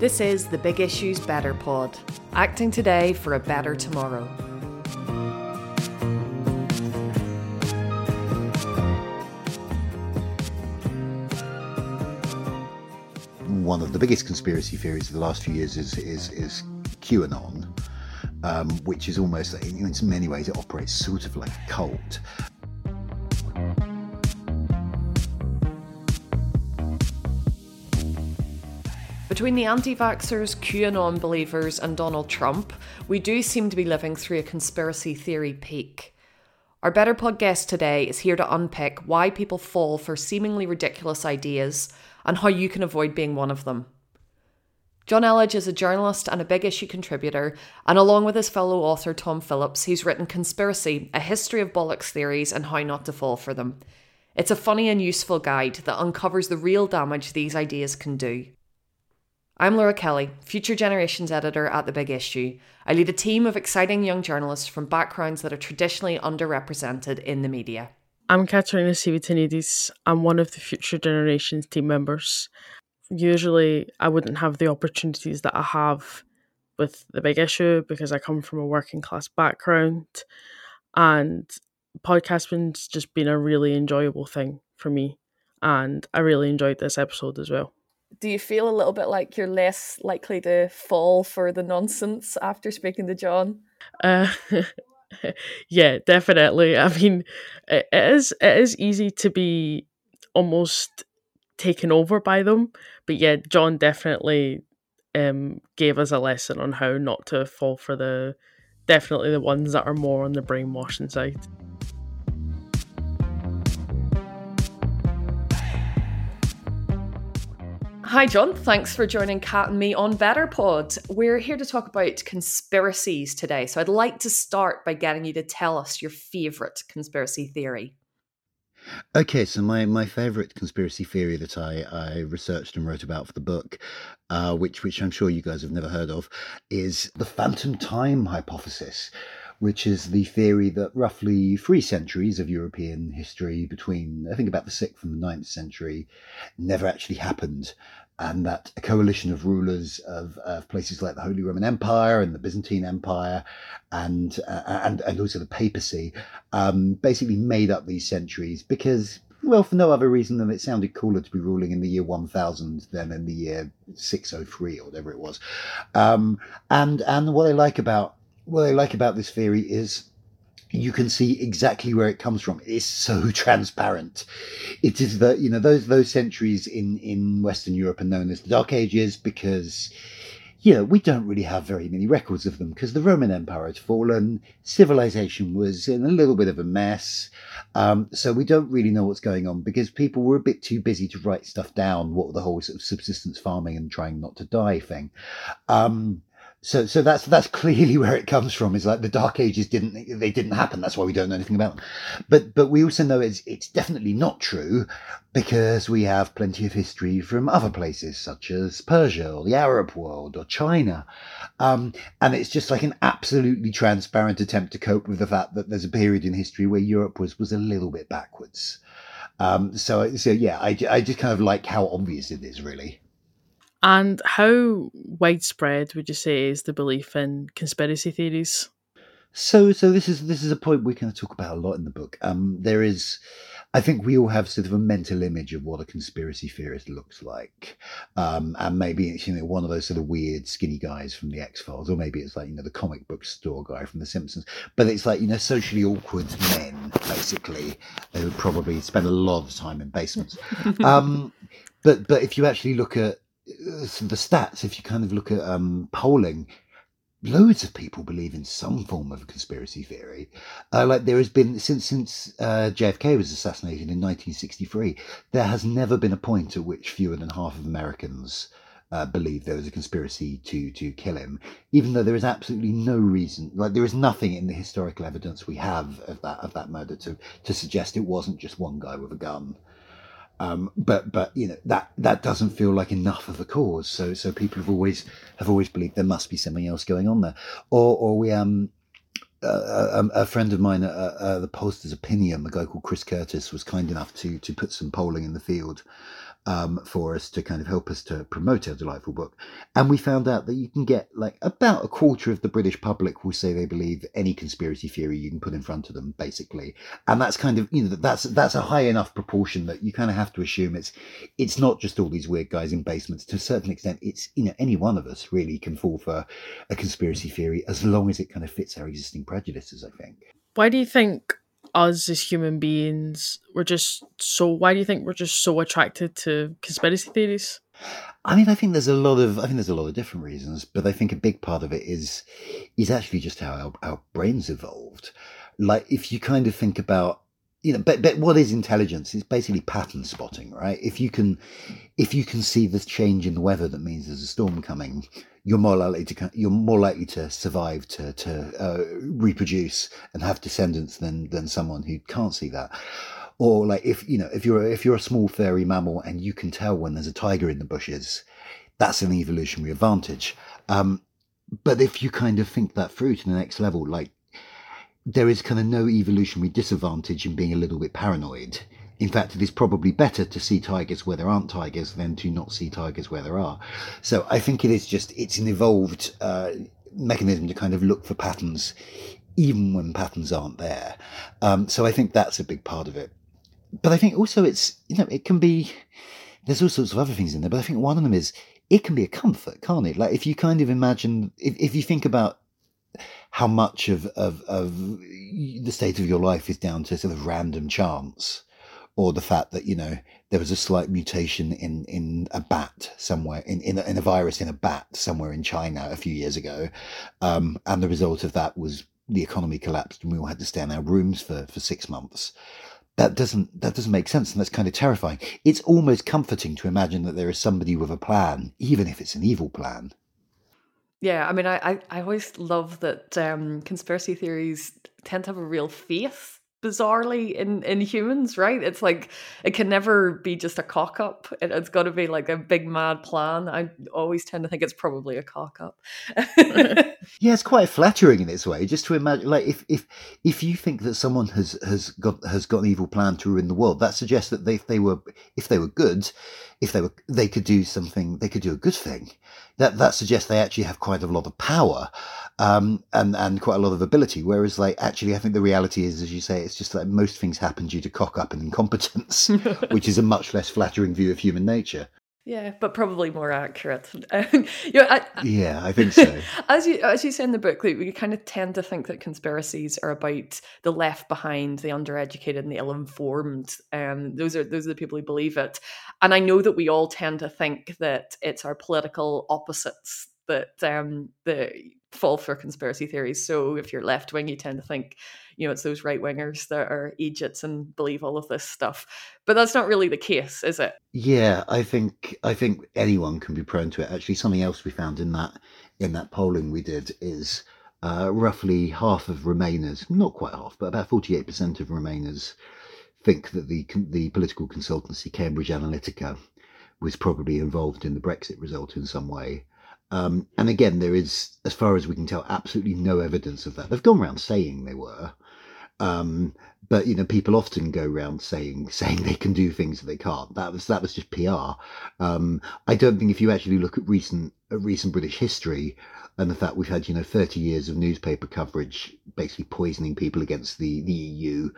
This is the Big Issues Better Pod, acting today for a better tomorrow. One of the biggest conspiracy theories of the last few years is is, is QAnon, um, which is almost in many ways it operates sort of like a cult. Between the anti vaxxers, QAnon believers, and Donald Trump, we do seem to be living through a conspiracy theory peak. Our Better Pod guest today is here to unpick why people fall for seemingly ridiculous ideas and how you can avoid being one of them. Jonn Elledge is a journalist and a big issue contributor, and along with his fellow author Tom Phillips, he's written Conspiracy A History of Bollocks Theories and How Not to Fall for Them. It's a funny and useful guide that uncovers the real damage these ideas can do. I'm Laura Kelly, Future Generations editor at The Big Issue. I lead a team of exciting young journalists from backgrounds that are traditionally underrepresented in the media. I'm Katerina Sivitanides. I'm one of the Future Generations team members. Usually, I wouldn't have the opportunities that I have with The Big Issue because I come from a working class background. And podcasting's just been a really enjoyable thing for me. And I really enjoyed this episode as well do you feel a little bit like you're less likely to fall for the nonsense after speaking to Jonn? Uh, yeah, definitely. I mean, it is it is easy to be almost taken over by them, but yeah, Jonn definitely um, gave us a lesson on how not to fall for the definitely the ones that are more on the brainwashing side. Hi, Jonn. Thanks for joining Kat and me on Better Pod. We're here to talk about conspiracies today. So I'd like to start by getting you to tell us your favourite conspiracy theory. Okay, so my, my favorite conspiracy theory that I, I researched and wrote about for the book, uh, which which I'm sure you guys have never heard of, is the phantom time hypothesis, which is the theory that roughly three centuries of European history, between I think about the sixth and the ninth century, never actually happened and that a coalition of rulers of, of, places like the Holy Roman Empire and the Byzantine Empire and uh, and and also the papacy um, basically made up these centuries because well for no other reason than it sounded cooler to be ruling in the year 1000 than in the year 603 or whatever it was. Um, and and what I like about what I like about this theory is you can see exactly where it comes from. It's so transparent. It is that you know those those centuries in in Western Europe are known as the Dark Ages because know we don't really have very many records of them because the Roman Empire had fallen, civilization was in a little bit of a mess, um, so we don't really know what's going on because people were a bit too busy to write stuff down. What the whole sort of subsistence farming and trying not to die thing. Um, so so that's that's clearly where it comes from is like the dark ages didn't they didn't happen. That's why we don't know anything about them. But but we also know it's it's definitely not true because we have plenty of history from other places such as persia or the arab world or china. Um, and it's just like an absolutely transparent attempt to cope with the fact that there's a period in history where europe was was a little bit backwards. Um, so so yeah I, I just kind of like how obvious it is really and how widespread would you say is the belief in conspiracy theories? So, so this is this is a point we kind of talk about a lot in the book. Um, there is, I think we all have sort of a mental image of what a conspiracy theorist looks like, um, and maybe it's you know one of those sort of weird skinny guys from the X Files, or maybe it's like you know the comic book store guy from The Simpsons. But it's like you know socially awkward men basically who probably spend a lot of time in basements. um, but but if you actually look at the stats, if you kind of look at um, polling, loads of people believe in some form of a conspiracy theory. Uh, like there has been since since uh, JFK was assassinated in 1963, there has never been a point at which fewer than half of Americans uh, believe there was a conspiracy to to kill him, even though there is absolutely no reason. Like there is nothing in the historical evidence we have of that of that murder to to suggest it wasn't just one guy with a gun. Um, but but you know that that doesn't feel like enough of a cause. So so people have always have always believed there must be something else going on there, or or we um uh, a, a, friend of mine uh, uh, the Pollsters Opinium, a guy called Chris Curtis, was kind enough to to put some polling in the field um, for us to kind of help us to promote our delightful book. And we found out that you can get like about a quarter of the British public will say they believe any conspiracy theory you can put in front of them, basically. And that's kind of you know that's that's a high enough proportion that you kind of have to assume it's it's not just all these weird guys in basements. To a certain extent, it's you know any one of us really can fall for a conspiracy theory as long as it kind of fits our existing prejudices. I think. Why do you think us as human beings we're just so why do you think we're just so attracted to conspiracy theories? I mean i think there's a lot of i think there's a lot of different reasons but i think a big part of it is is actually just how our, our brains evolved. Like if you kind of think about you know but, but what is intelligence? It's basically pattern spotting right? If you can if you can see this change in the weather that means there's a storm coming you're more likely to you're more likely to survive to to uh, reproduce and have descendants than than someone who can't see that. Or like if you know if you're if you're a small furry mammal and you can tell when there's a tiger in the bushes that's an evolutionary advantage. Um, but if you kind of think that through to the next level like there is kind of no evolutionary disadvantage in being a little bit paranoid in fact, it is probably better to see tigers where there aren't tigers than to not see tigers where there are. So I think it is just, it's an evolved uh, mechanism to kind of look for patterns, even when patterns aren't there. Um, so I think that's a big part of it. But I think also it's, you know, it can be, there's all sorts of other things in there, but I think one of them is it can be a comfort, can't it? Like if you kind of imagine, if, if you think about how much of, of, of the state of your life is down to sort of random chance or the fact that you know there was a slight mutation in in a bat somewhere in in a, in a virus in a bat somewhere in China a few years ago, um, and the result of that was the economy collapsed and we all had to stay in our rooms for for six months. That doesn't that doesn't make sense, and that's kind of terrifying. It's almost comforting to imagine that there is somebody with a plan, even if it's an evil plan. Yeah, I mean, I, I, I always love that um, conspiracy theories tend to have a real faith bizarrely in in humans right? It's like it can never be just a cock up it, has got to be like a big mad plan. I always tend to think it's probably a cock up yeah it's quite flattering in its way just to imagine like if if if you think that someone has has got has got an evil plan to ruin the world that suggests that they, if they were if they were good if they were they could do something they could do a good thing. That that suggests they actually have quite a lot of power um, and and quite a lot of ability. Whereas, like, actually, I think the reality is, as you say, it's just that most things happen due to cock up and incompetence, which is a much less flattering view of human nature. Yeah, but probably more accurate. you know, I, yeah, I think so. as you as you say in the book, we kind of tend to think that conspiracies are about the left behind, the undereducated, and the ill-informed. Um, those are those are the people who believe it. And I know that we all tend to think that it's our political opposites that um, the fall for conspiracy theories. So if you're left wing, you tend to think, you know, it's those right wingers that are idiots and believe all of this stuff. But that's not really the case, is it? Yeah, I think I think anyone can be prone to it. Actually, something else we found in that in that polling we did is uh, roughly half of Remainers, not quite half, but about forty eight percent of Remainers think that the the political consultancy Cambridge Analytica was probably involved in the Brexit result in some way. Um, and again, there is, as far as we can tell, absolutely no evidence of that. They've gone around saying they were, um, but you know, people often go around saying saying they can do things that they can't. That was that was just PR. Um, I don't think if you actually look at recent recent British history, and the fact we've had you know 30 years of newspaper coverage basically poisoning people against the the EU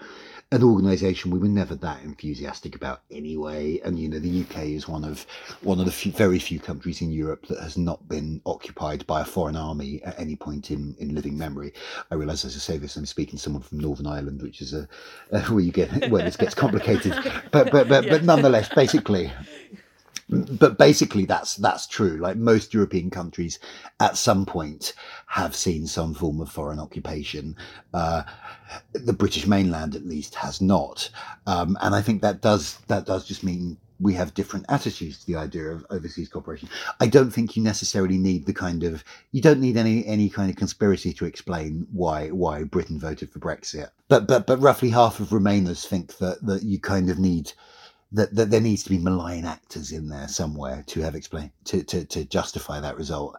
an organisation we were never that enthusiastic about anyway. And you know the UK is one of one of the few, very few countries in Europe that has not been occupied by a foreign army at any point in in living memory. I realise as I say this I'm speaking to someone from Northern Ireland which is a, a where you get where this gets complicated. But but but, yeah. but nonetheless basically but basically that's that's true like most european countries at some point have seen some form of foreign occupation uh, the british mainland at least has not um, and i think that does that does just mean we have different attitudes to the idea of overseas cooperation. I don't think you necessarily need the kind of you don't need any any kind of conspiracy to explain why why Britain voted for Brexit. But but but roughly half of Remainers think that that you kind of need that, that there needs to be malign actors in there somewhere to have explained to, to, to justify that result.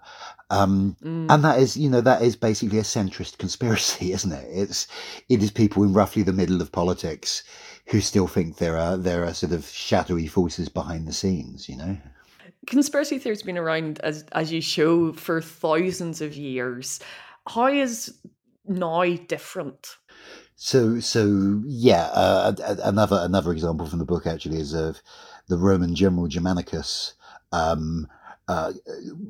Um, mm. And that is, you know, that is basically a centrist conspiracy, isn't it? It's it is people in roughly the middle of politics who still think there are there are sort of shadowy forces behind the scenes, you know. Conspiracy theory's been around as as you show for thousands of years. How is now different? So, so yeah, uh, another another example from the book actually is of the Roman general Germanicus. Um, uh,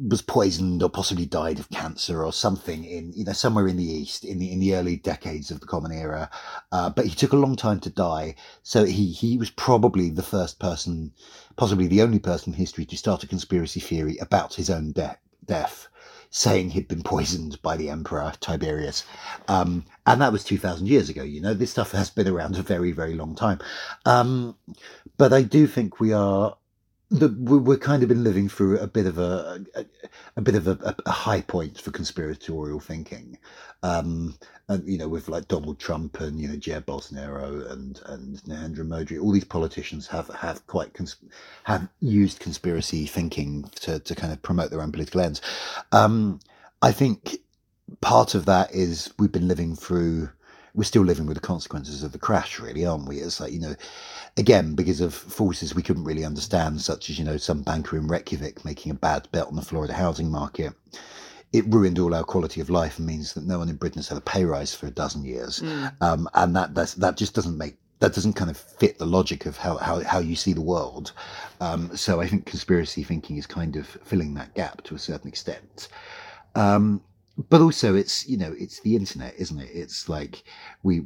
was poisoned or possibly died of cancer or something in you know somewhere in the east in the in the early decades of the common era uh, but he took a long time to die so he he was probably the first person possibly the only person in history to start a conspiracy theory about his own de- death saying he'd been poisoned by the emperor Tiberius. Um, and that was 2000 years ago. You know, this stuff has been around a very, very long time. Um, but I do think we are we're kind of been living through a bit of a a, a bit of a, a, high point for conspiratorial thinking, um, and you know with like Donald Trump and you know Jair Bolsonaro and and Narendra Modi, all these politicians have have quite have used conspiracy thinking to to kind of promote their own political ends. Um, I think part of that is we've been living through we're still living with the consequences of the crash, really, aren't we? It's like, you know, again, because of forces we couldn't really understand, such as, you know, some banker in Reykjavik making a bad bet on the Florida housing market. It ruined all our quality of life and means that no one in Britain has had a pay rise for a dozen years. Mm. Um, and that that just doesn't make that doesn't kind of fit the logic of how, how, how you see the world. Um, so I think conspiracy thinking is kind of filling that gap to a certain extent. Um, but also it's you know it's the internet isn't it? It's like we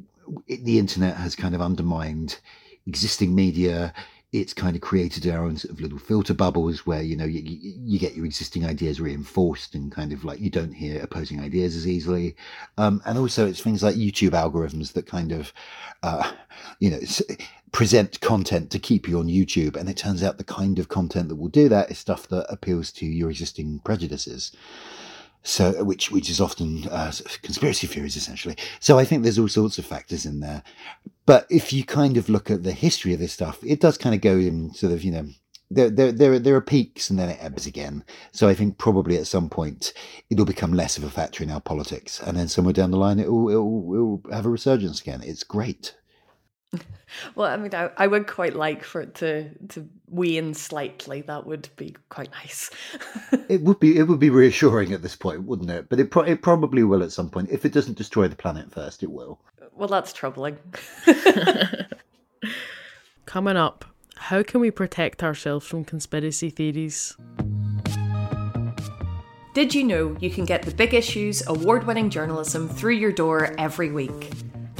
it, the internet has kind of undermined existing media. It's kind of created our own sort of little filter bubbles where you know you, you get your existing ideas reinforced and kind of like you don't hear opposing ideas as easily. Um, and also it's things like youtube algorithms that kind of uh, you know present content to keep you on youtube. And it turns out the kind of content that will do that is stuff that appeals to your existing prejudices so which which is often uh, conspiracy theories essentially. So I think there's all sorts of factors in there. But if you kind of look at the history of this stuff, it does kind of go in sort of you know there, there, there, there are peaks and then it ebbs again. So I think probably at some point it'll become less of a factor in our politics, and then somewhere down the line it'll, it'll, it'll have a resurgence again. It's great. Well, I mean, I, I would quite like for it to to wane slightly. That would be quite nice. it would be it would be reassuring at this point, wouldn't it? But it pro- it probably will at some point. If it doesn't destroy the planet first, it will. Well, that's troubling. Coming up, how can we protect ourselves from conspiracy theories? Did you know you can get the big issues award winning journalism through your door every week?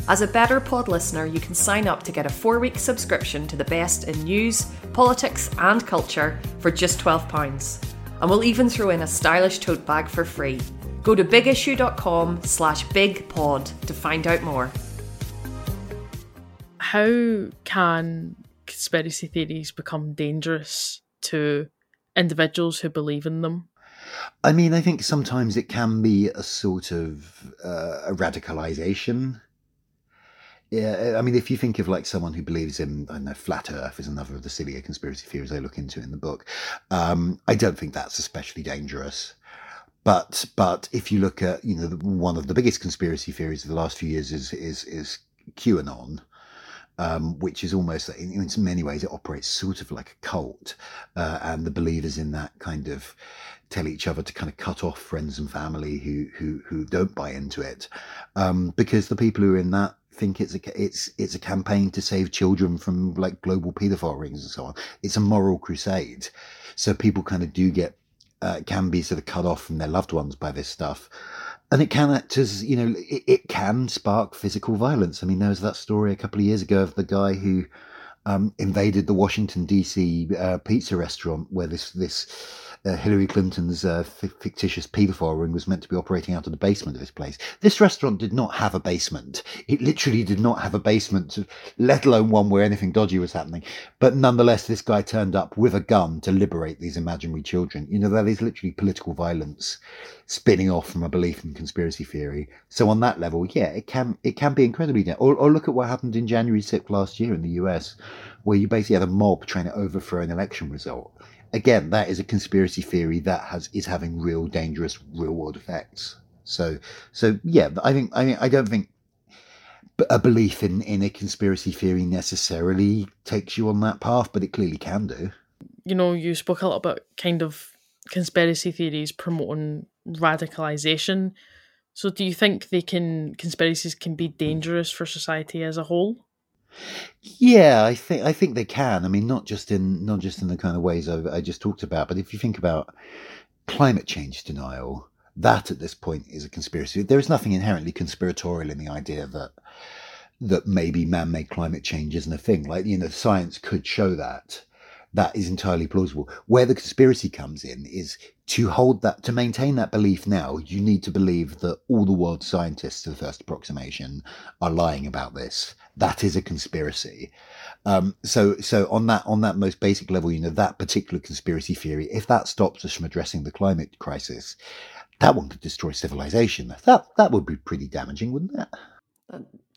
As a Better Pod listener, you can sign up to get a four week subscription to the best in news, politics, and culture for just £12. And we'll even throw in a stylish tote bag for free. Go to bigissue.com slash bigpod to find out more. How can conspiracy theories become dangerous to individuals who believe in them? I mean, I think sometimes it can be a sort of uh, a radicalization yeah, I mean, if you think of like someone who believes in, I know, flat Earth is another of the sillier conspiracy theories I look into in the book. Um, I don't think that's especially dangerous. But but if you look at you know one of the biggest conspiracy theories of the last few years is is is QAnon, um, which is almost in, in, many ways it operates sort of like a cult, uh, and the believers in that kind of tell each other to kind of cut off friends and family who who who don't buy into it, um, because the people who are in that think it's a it's it's a campaign to save children from like global paedophile rings and so on. It's a moral crusade, so people kind of do get uh, can be sort of cut off from their loved ones by this stuff, and it can act as you know it, it can spark physical violence. I mean, there was that story a couple of years ago of the guy who um, invaded the Washington D.C. Uh, pizza restaurant where this this uh, Hillary Clinton's uh, f- fictitious paedophile ring was meant to be operating out of the basement of this place. This restaurant did not have a basement. It literally did not have a basement, let alone one where anything dodgy was happening. But nonetheless, this guy turned up with a gun to liberate these imaginary children. You know, that is literally political violence spinning off from a belief in conspiracy theory. So on that level, yeah, it can it can be incredibly. Or, or look at what happened in January 6th last year in the US where you basically had a mob trying to overthrow an election result. Again, that is a conspiracy theory that has is having real dangerous real world effects. So, so yeah, I think I mean I don't think a belief in in a conspiracy theory necessarily takes you on that path, but it clearly can do. You know, you spoke a lot about kind of conspiracy theories promoting radicalization. So, do you think they can conspiracies can be dangerous for society as a whole? Yeah, I think I think they can. I mean, not just in not just in the kind of ways I, I just talked about, but if you think about climate change denial, that at this point is a conspiracy. There is nothing inherently conspiratorial in the idea that that maybe man-made climate change isn't a thing. Like you know, science could show that. That is entirely plausible. Where the conspiracy comes in is to hold that to maintain that belief now. You need to believe that all the world's scientists to the first approximation are lying about this. That is a conspiracy. Um, so, so on that on that most basic level, you know, that particular conspiracy theory, if that stops us from addressing the climate crisis, that one could destroy civilization. That that would be pretty damaging, wouldn't it?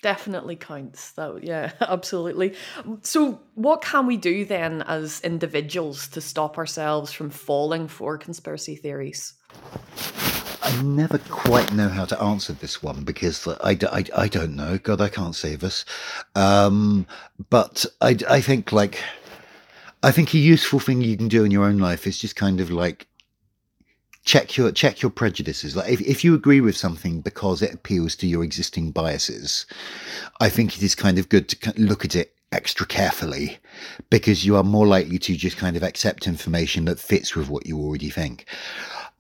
Definitely counts. That yeah, absolutely. So, what can we do then as individuals to stop ourselves from falling for conspiracy theories? I never quite know how to answer this one because I, I, I don't know. God, I can't save us. Um, but I, I think like I think a useful thing you can do in your own life is just kind of like check your check your prejudices. Like if, if you agree with something because it appeals to your existing biases, I think it is kind of good to look at it extra carefully because you are more likely to just kind of accept information that fits with what you already think.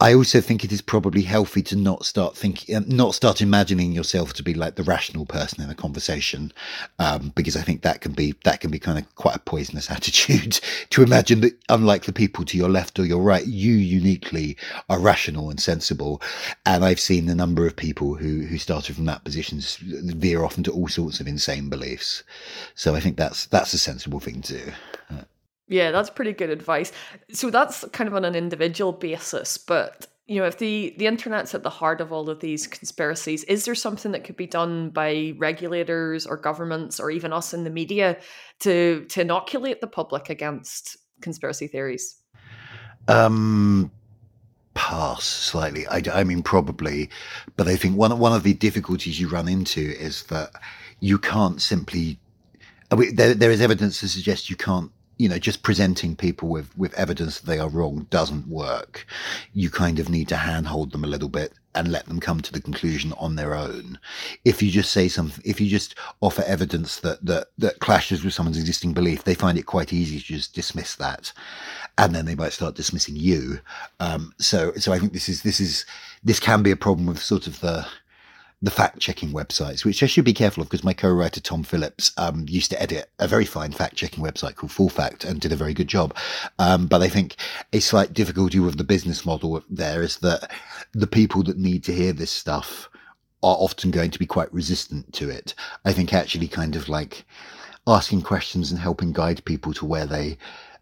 I also think it is probably healthy to not start thinking, um, not start imagining yourself to be like the rational person in a conversation, um, because I think that can be that can be kind of quite a poisonous attitude to imagine that unlike the people to your left or your right, you uniquely are rational and sensible. And I've seen a number of people who who started from that position veer off into all sorts of insane beliefs. So I think that's that's a sensible thing to do. Uh, yeah, that's pretty good advice. So that's kind of on an individual basis, but you know, if the the internet's at the heart of all of these conspiracies, is there something that could be done by regulators or governments or even us in the media to to inoculate the public against conspiracy theories? Um pass slightly. I, I mean, probably, but I think one one of the difficulties you run into is that you can't simply. There, there is evidence to suggest you can't you know, just presenting people with, with evidence that they are wrong doesn't work. You kind of need to handhold them a little bit and let them come to the conclusion on their own. If you just say something, if you just offer evidence that, that, that clashes with someone's existing belief, they find it quite easy to just dismiss that. And then they might start dismissing you. Um, so, so I think this is, this is, this can be a problem with sort of the, the fact checking websites, which I should be careful of because my co writer Tom Phillips um, used to edit a very fine fact checking website called Full Fact and did a very good job. Um, but I think a slight difficulty with the business model there is that the people that need to hear this stuff are often going to be quite resistant to it. I think actually kind of like asking questions and helping guide people to where they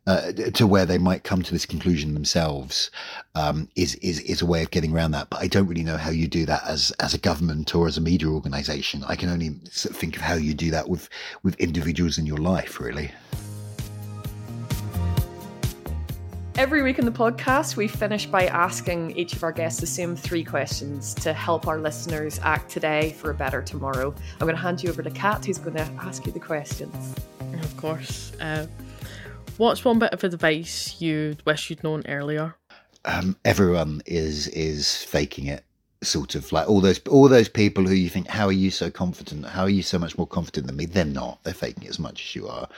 uh, to where they might come to this conclusion themselves um, is is is a way of getting around that. But I don't really know how you do that as as a government or as a media organisation. I can only think of how you do that with with individuals in your life, really. Every week in the podcast, we finish by asking each of our guests the same three questions to help our listeners act today for a better tomorrow. I'm going to hand you over to Kat, who's going to ask you the questions. Of course. Uh, What's one bit of advice you'd wish you'd known earlier? Um, everyone is is faking it sort of. Like all those all those people who you think how are you so confident? How are you so much more confident than me? They're not. They're faking it as much as you are.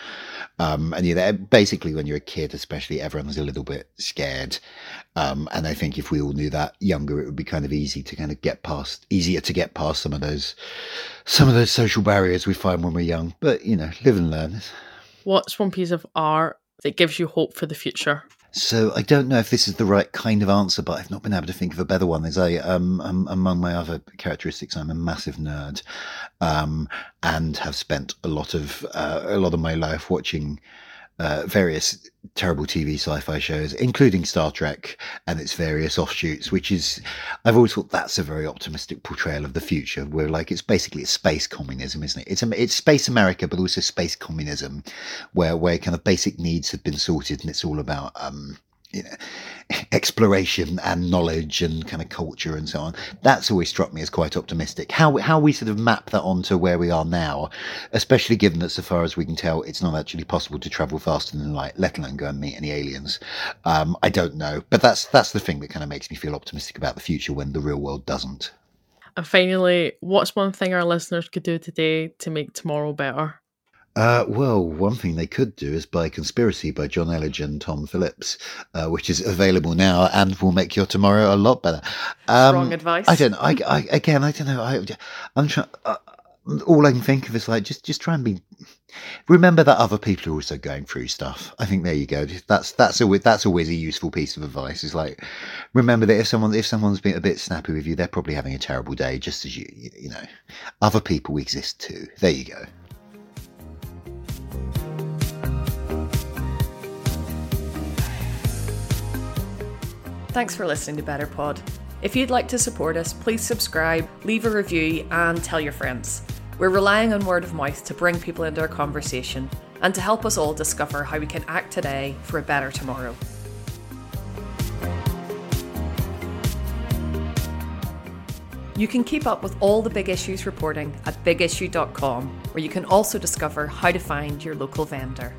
Um and you know basically when you're a kid especially everyone's a little bit scared. Um and i think if we all knew that younger it would be kind of easy to kind of get past easier to get past some of those some of those social barriers we find when we're young. But you know live and learn. What's one piece of art that gives you hope for the future? So I don't know if this is the right kind of answer, but I've not been able to think of a better one. As I, um, um among my other characteristics, I'm a massive nerd, um, and have spent a lot of uh, a lot of my life watching uh, various terrible TV sci-fi shows, including Star Trek and its various offshoots, which is, I've always thought that's a very optimistic portrayal of the future, where like it's basically space communism, isn't it? It's it's space America, but also space communism, where where kind of basic needs have been sorted, and it's all about um, you know, exploration and knowledge and kind of culture and so on. That's always struck me as quite optimistic. How how we sort of map that onto where we are now, especially given that so far as we can tell, it's not actually possible to travel faster than light, let alone go and meet any aliens. Um, I don't know, but that's that's the thing that kind of makes me feel optimistic about the future when the real world doesn't. And finally, what's one thing our listeners could do today to make tomorrow better? Uh, well, one thing they could do is buy Conspiracy by Jonn Elledge and Tom Phillips, uh, which is available now and will make your tomorrow a lot better. Um, Wrong advice. I don't. I, I again, I don't know. I, I'm trying. Uh, all I can think of is like just just try and be. Remember that other people are also going through stuff. I think there you go. That's that's always that's always a useful piece of advice. Is like remember that if someone if someone's been a bit snappy with you, they're probably having a terrible day, just as you you know. Other people exist too. There you go. Thanks for listening to Better Pod. If you'd like to support us, please subscribe, leave a review, and tell your friends. We're relying on word of mouth to bring people into our conversation and to help us all discover how we can act today for a better tomorrow. You can keep up with all the big issues reporting at bigissue.com, where you can also discover how to find your local vendor.